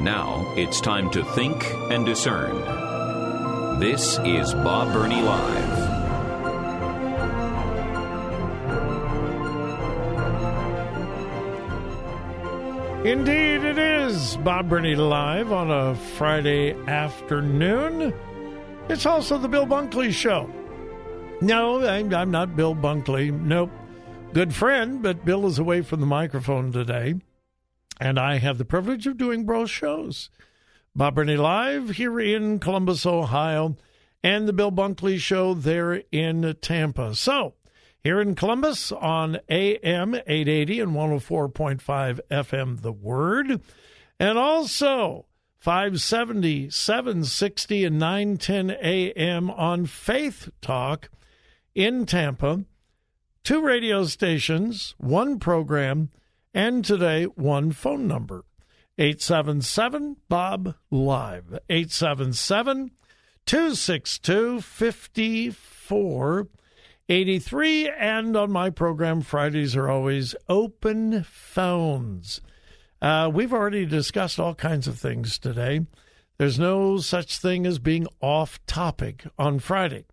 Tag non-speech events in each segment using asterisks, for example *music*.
Now it's time to think and discern. This is Bob Burney Live. Indeed, it is Bob Burney Live on a Friday afternoon. It's also the Bill Bunkley Show. No, I'm, I'm not Bill Bunkley. Nope. Good friend, but Bill is away from the microphone today. And I have the privilege of doing both shows. Bob Burney Live here in Columbus, Ohio, and the Bill Bunkley Show there in Tampa. So, here in Columbus on AM 880 and 104.5 FM, The Word, and also 570, 760, and 910 AM on Faith Talk in Tampa. Two radio stations, one program, and today, one phone number 877 Bob Live. 877 262 5483. And on my program, Fridays are always open phones. Uh, we've already discussed all kinds of things today. There's no such thing as being off topic on Friday.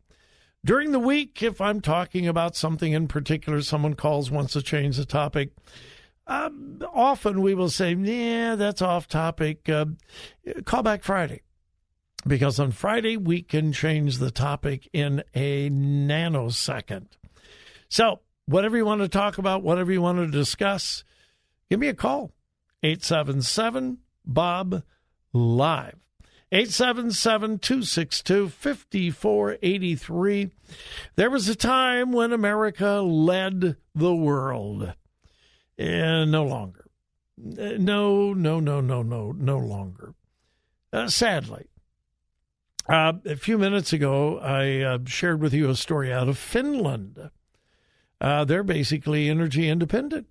During the week, if I'm talking about something in particular, someone calls, wants to change the topic, uh, often we will say, yeah, that's off topic. Uh, call back Friday. Because on Friday, we can change the topic in a nanosecond. So, whatever you want to talk about, whatever you want to discuss, give me a call. 877 Bob Live. 877 262 5483. There was a time when America led the world. And no longer. No, no, no, no, no, no longer. Uh, sadly. Uh, a few minutes ago, I uh, shared with you a story out of Finland. Uh, they're basically energy independent.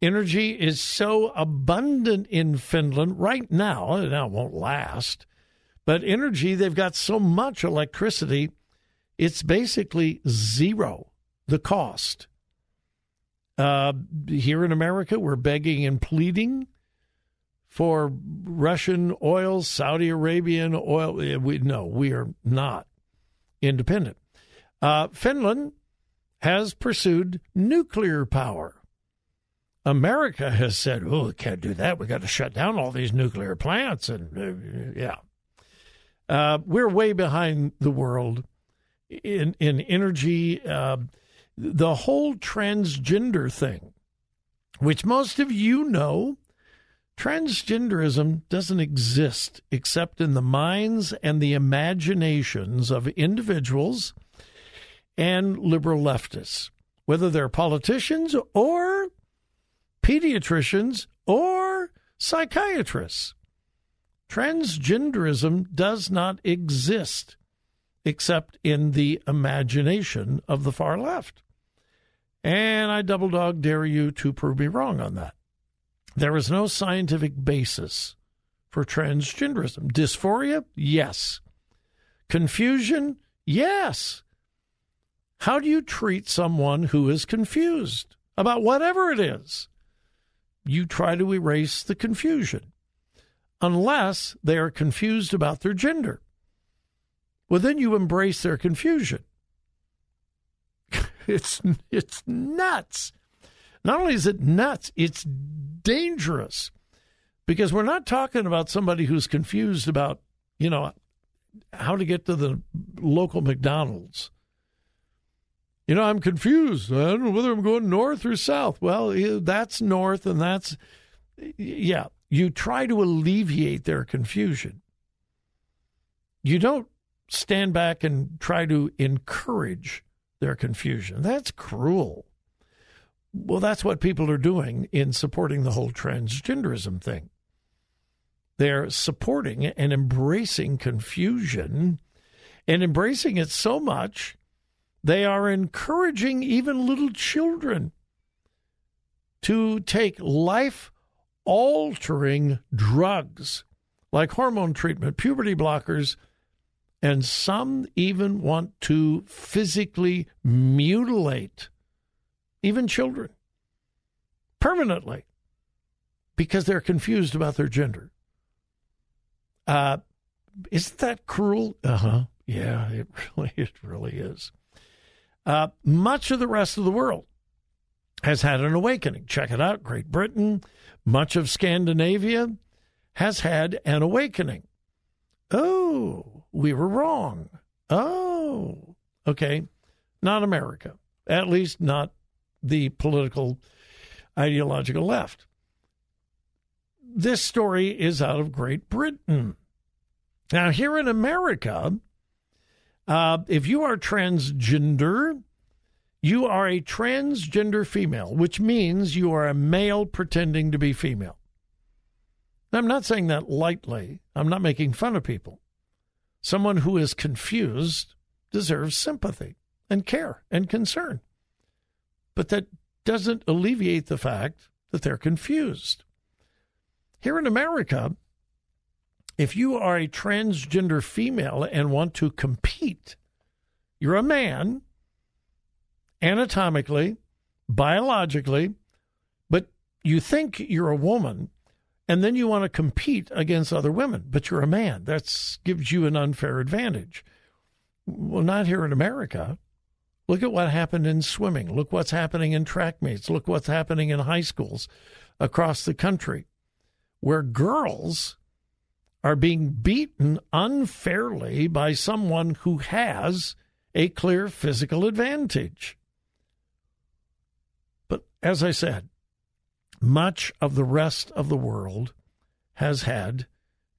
Energy is so abundant in Finland right now. Now, it won't last. But energy, they've got so much electricity, it's basically zero, the cost. Uh, here in America, we're begging and pleading for Russian oil, Saudi Arabian oil. We, no, we are not independent. Uh, Finland has pursued nuclear power. America has said, "Oh, we can't do that. We got to shut down all these nuclear plants." And uh, yeah, uh, we're way behind the world in in energy. The whole transgender thing, which most of you know, transgenderism doesn't exist except in the minds and the imaginations of individuals and liberal leftists, whether they're politicians or pediatricians or psychiatrists. Transgenderism does not exist except in the imagination of the far left. And I double dog dare you to prove me wrong on that. There is no scientific basis for transgenderism. Dysphoria? Yes. Confusion? Yes. How do you treat someone who is confused about whatever it is? You try to erase the confusion, unless they are confused about their gender. Well, then you embrace their confusion. *laughs* It's it's nuts. Not only is it nuts, it's dangerous because we're not talking about somebody who's confused about, you know, how to get to the local McDonald's. You know, I'm confused. I don't know whether I'm going north or south. Well, that's north and that's, yeah, you try to alleviate their confusion. You don't stand back and try to encourage their confusion. That's cruel. Well, that's what people are doing in supporting the whole transgenderism thing. They're supporting and embracing confusion and embracing it so much they are encouraging even little children to take life altering drugs like hormone treatment, puberty blockers, and some even want to physically mutilate even children permanently because they're confused about their gender. Uh, isn't that cruel? Uh huh. Yeah, it *laughs* really, it really is. Uh, much of the rest of the world has had an awakening. Check it out. Great Britain, much of Scandinavia has had an awakening. Oh, we were wrong. Oh, okay. Not America, at least not the political ideological left. This story is out of Great Britain. Now, here in America, uh, if you are transgender, you are a transgender female, which means you are a male pretending to be female. I'm not saying that lightly. I'm not making fun of people. Someone who is confused deserves sympathy and care and concern. But that doesn't alleviate the fact that they're confused. Here in America, if you are a transgender female and want to compete, you're a man anatomically, biologically, but you think you're a woman and then you want to compete against other women, but you're a man. That gives you an unfair advantage. Well, not here in America. Look at what happened in swimming. Look what's happening in track meets. Look what's happening in high schools across the country, where girls are being beaten unfairly by someone who has a clear physical advantage. But as I said, much of the rest of the world has had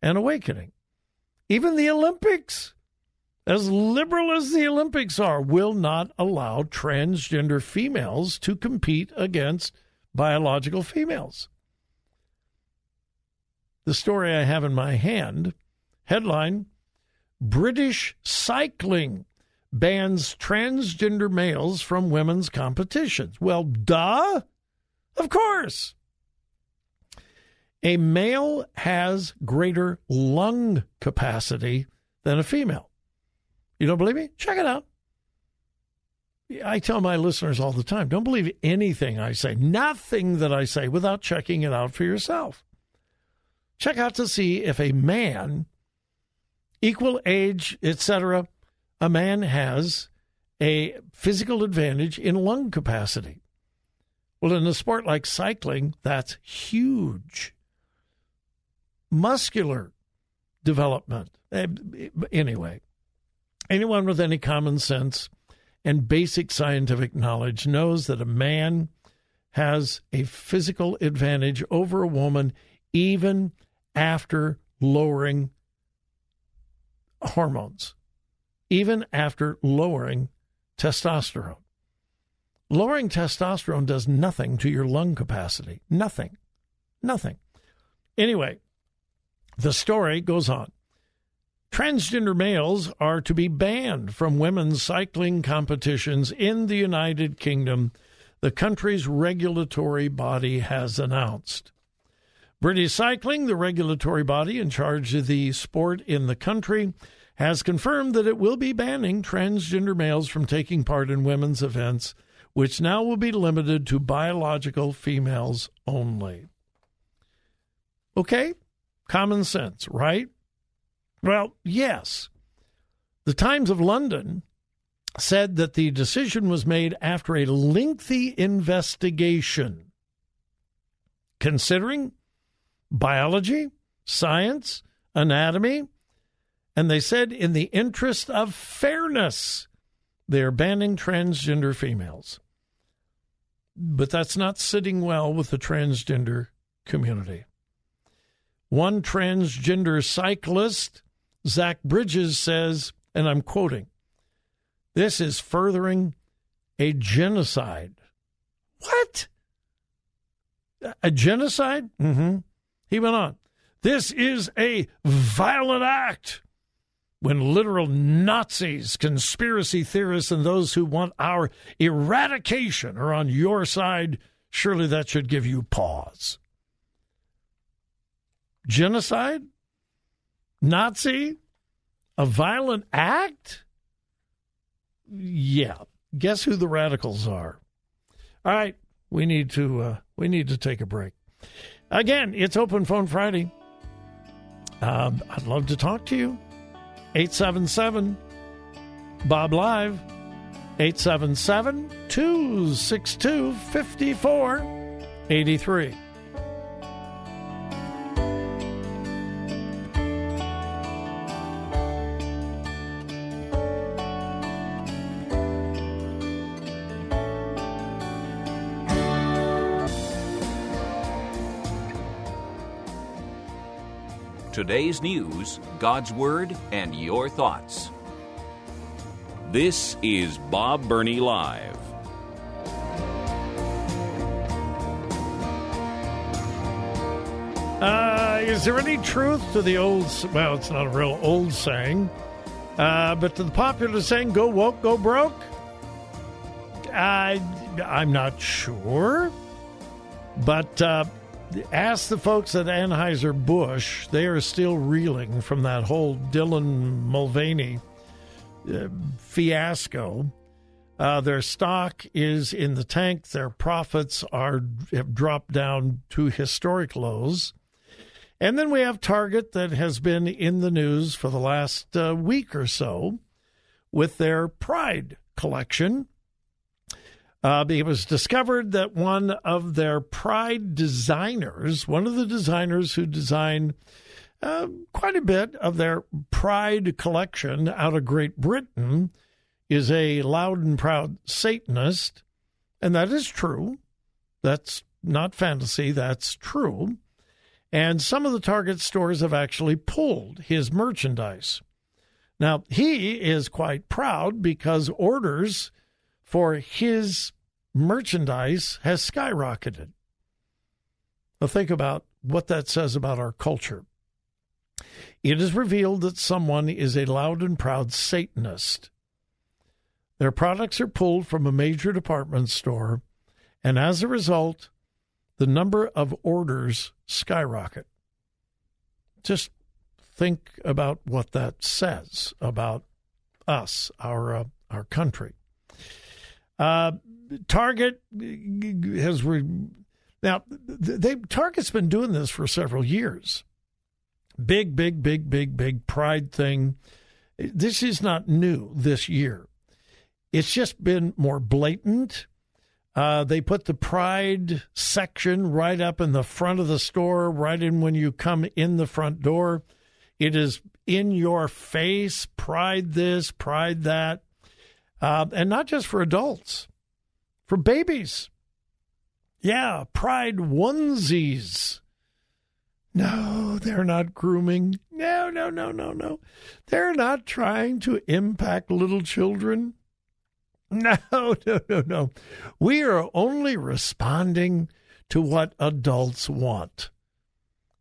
an awakening. Even the Olympics, as liberal as the Olympics are, will not allow transgender females to compete against biological females. The story I have in my hand headline British cycling bans transgender males from women's competitions. Well, duh. Of course. A male has greater lung capacity than a female. You don't believe me? Check it out. I tell my listeners all the time don't believe anything I say, nothing that I say, without checking it out for yourself. Check out to see if a man, equal age, etc., a man has a physical advantage in lung capacity. Well, in a sport like cycling, that's huge. Muscular development. Eh, anyway, anyone with any common sense and basic scientific knowledge knows that a man has a physical advantage over a woman even after lowering hormones, even after lowering testosterone. Lowering testosterone does nothing to your lung capacity. Nothing. Nothing. Anyway, the story goes on. Transgender males are to be banned from women's cycling competitions in the United Kingdom, the country's regulatory body has announced. British Cycling, the regulatory body in charge of the sport in the country, has confirmed that it will be banning transgender males from taking part in women's events which now will be limited to biological females only. Okay? Common sense, right? Well, yes. The Times of London said that the decision was made after a lengthy investigation considering biology, science, anatomy, and they said in the interest of fairness they are banning transgender females. But that's not sitting well with the transgender community. One transgender cyclist, Zach Bridges, says, and I'm quoting, this is furthering a genocide. What? A genocide? Mm-hmm. He went on. This is a violent act. When literal Nazis, conspiracy theorists, and those who want our eradication are on your side, surely that should give you pause. Genocide? Nazi? A violent act? Yeah. Guess who the radicals are? All right, we need to uh, we need to take a break. Again, it's Open Phone Friday. Um, I'd love to talk to you. 877 Bob Live. 877 262 5483. Today's news, God's Word, and your thoughts. This is Bob Burney Live. Uh, is there any truth to the old, well, it's not a real old saying, uh, but to the popular saying, go woke, go broke? I, I'm not sure. But uh, ask the folks at Anheuser-Busch. They are still reeling from that whole Dylan Mulvaney uh, fiasco. Uh, their stock is in the tank. Their profits are have dropped down to historic lows. And then we have Target that has been in the news for the last uh, week or so with their Pride collection. Uh, it was discovered that one of their Pride designers, one of the designers who designed uh, quite a bit of their Pride collection out of Great Britain, is a loud and proud Satanist. And that is true. That's not fantasy, that's true. And some of the Target stores have actually pulled his merchandise. Now, he is quite proud because orders for his merchandise has skyrocketed. Now, think about what that says about our culture. It is revealed that someone is a loud and proud Satanist. Their products are pulled from a major department store, and as a result, the number of orders skyrocket. Just think about what that says about us, our uh, our country. Uh, Target has re- now they Target's been doing this for several years. Big, big, big, big, big pride thing. This is not new this year. It's just been more blatant uh, they put the Pride section right up in the front of the store, right in when you come in the front door. It is in your face, Pride this, Pride that. Uh, and not just for adults, for babies. Yeah, Pride onesies. No, they're not grooming. No, no, no, no, no. They're not trying to impact little children. No, *laughs* no, no, no. We are only responding to what adults want.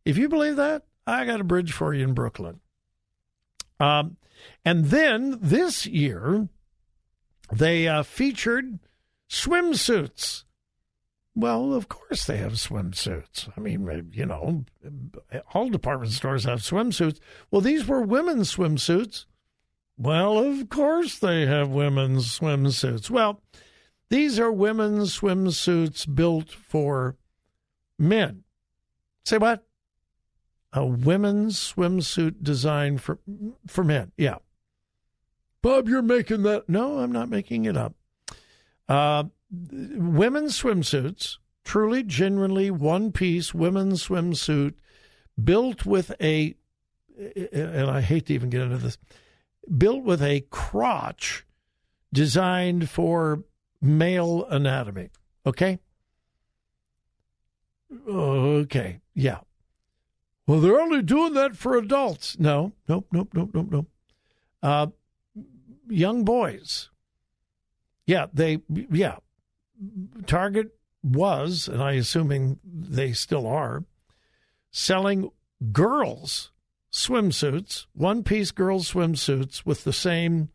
If you believe that, I got a bridge for you in Brooklyn. Um, and then this year, they uh, featured swimsuits. Well, of course they have swimsuits. I mean, you know, all department stores have swimsuits. Well, these were women's swimsuits well, of course they have women's swimsuits. Well, these are women's swimsuits built for men. Say what? A women's swimsuit designed for for men. Yeah. Bob, you're making that. No, I'm not making it up. Uh, women's swimsuits, truly, genuinely one piece women's swimsuit built with a, and I hate to even get into this, built with a crotch designed for male anatomy. Okay? Okay, yeah. Well, they're only doing that for adults. No, nope, nope, nope, nope, nope. Uh, young boys. Yeah, they, yeah. Target was, and I assuming they still are, selling girls' swimsuits, one piece girls' swimsuits with the same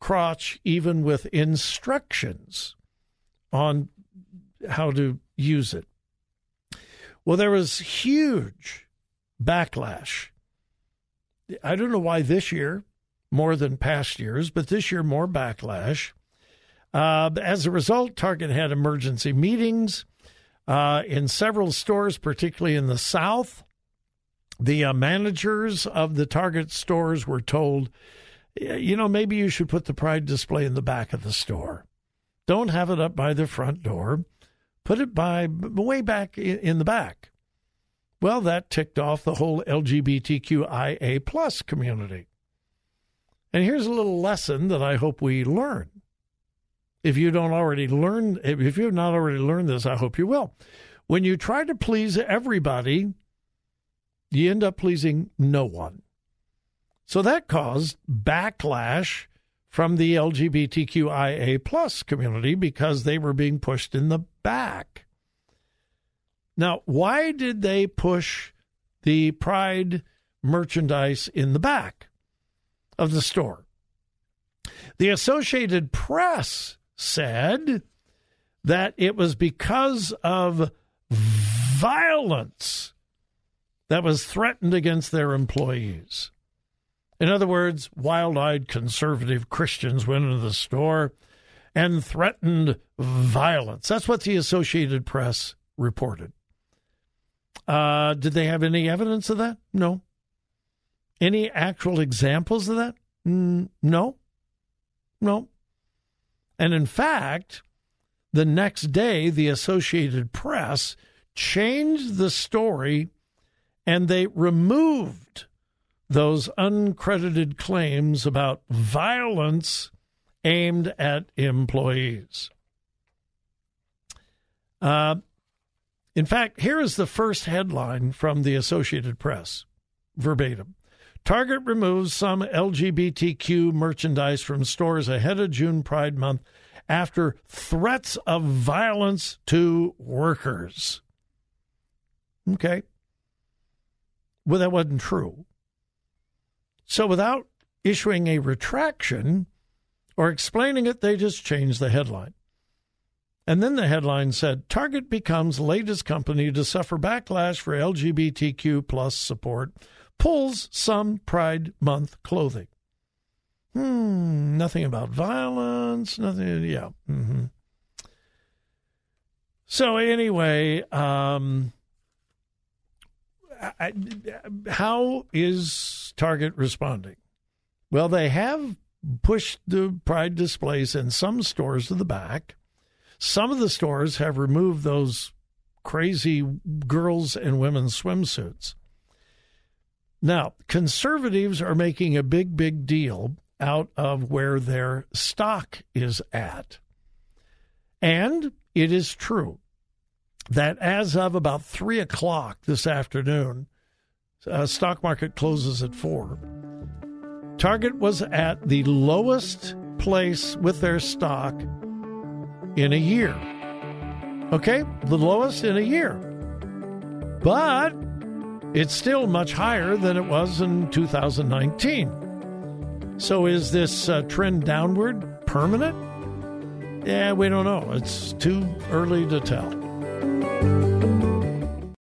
crotch, even with instructions on how to use it. Well, there was huge backlash. I don't know why this year more than past years, but this year more backlash. Uh, as a result, Target had emergency meetings uh, in several stores, particularly in the South. The uh, managers of the Target stores were told, you know, maybe you should put the Pride display in the back of the store. Don't have it up by the front door. Put it by way back in the back. Well, that ticked off the whole LGBTQIA plus community. And here's a little lesson that I hope we learn. If you don't already learn, if you have not already learned this, I hope you will. When you try to please everybody, you end up pleasing no one. So that caused backlash from the LGBTQIA plus community because they were being pushed in the back. Now, why did they push the pride merchandise in the back of the store? The Associated Press said that it was because of violence that was threatened against their employees. In other words, wild eyed conservative Christians went into the store and threatened violence. That's what the Associated Press reported. Uh, did they have any evidence of that? No. Any actual examples of that? No. No. And in fact, the next day, the Associated Press changed the story and they removed those uncredited claims about violence aimed at employees. Uh, in fact, here is the first headline from the Associated Press, verbatim. Target removes some LGBTQ merchandise from stores ahead of June Pride Month after threats of violence to workers. Okay. Well, that wasn't true. So, without issuing a retraction or explaining it, they just changed the headline. And then the headline said Target becomes latest company to suffer backlash for LGBTQ plus support pulls some Pride Month clothing. Hmm, nothing about violence, nothing, yeah. Mm-hmm. So, anyway, um, I, how is Target responding? Well, they have pushed the Pride displays in some stores to the back. Some of the stores have removed those crazy girls and women's swimsuits. Now, conservatives are making a big, big deal out of where their stock is at. And it is true that as of about three o'clock this afternoon, uh, stock market closes at four. Target was at the lowest place with their stock in a year. Okay, the lowest in a year. But it's still much higher than it was in 2019. So is this uh, trend downward permanent? Yeah, we don't know. It's too early to tell.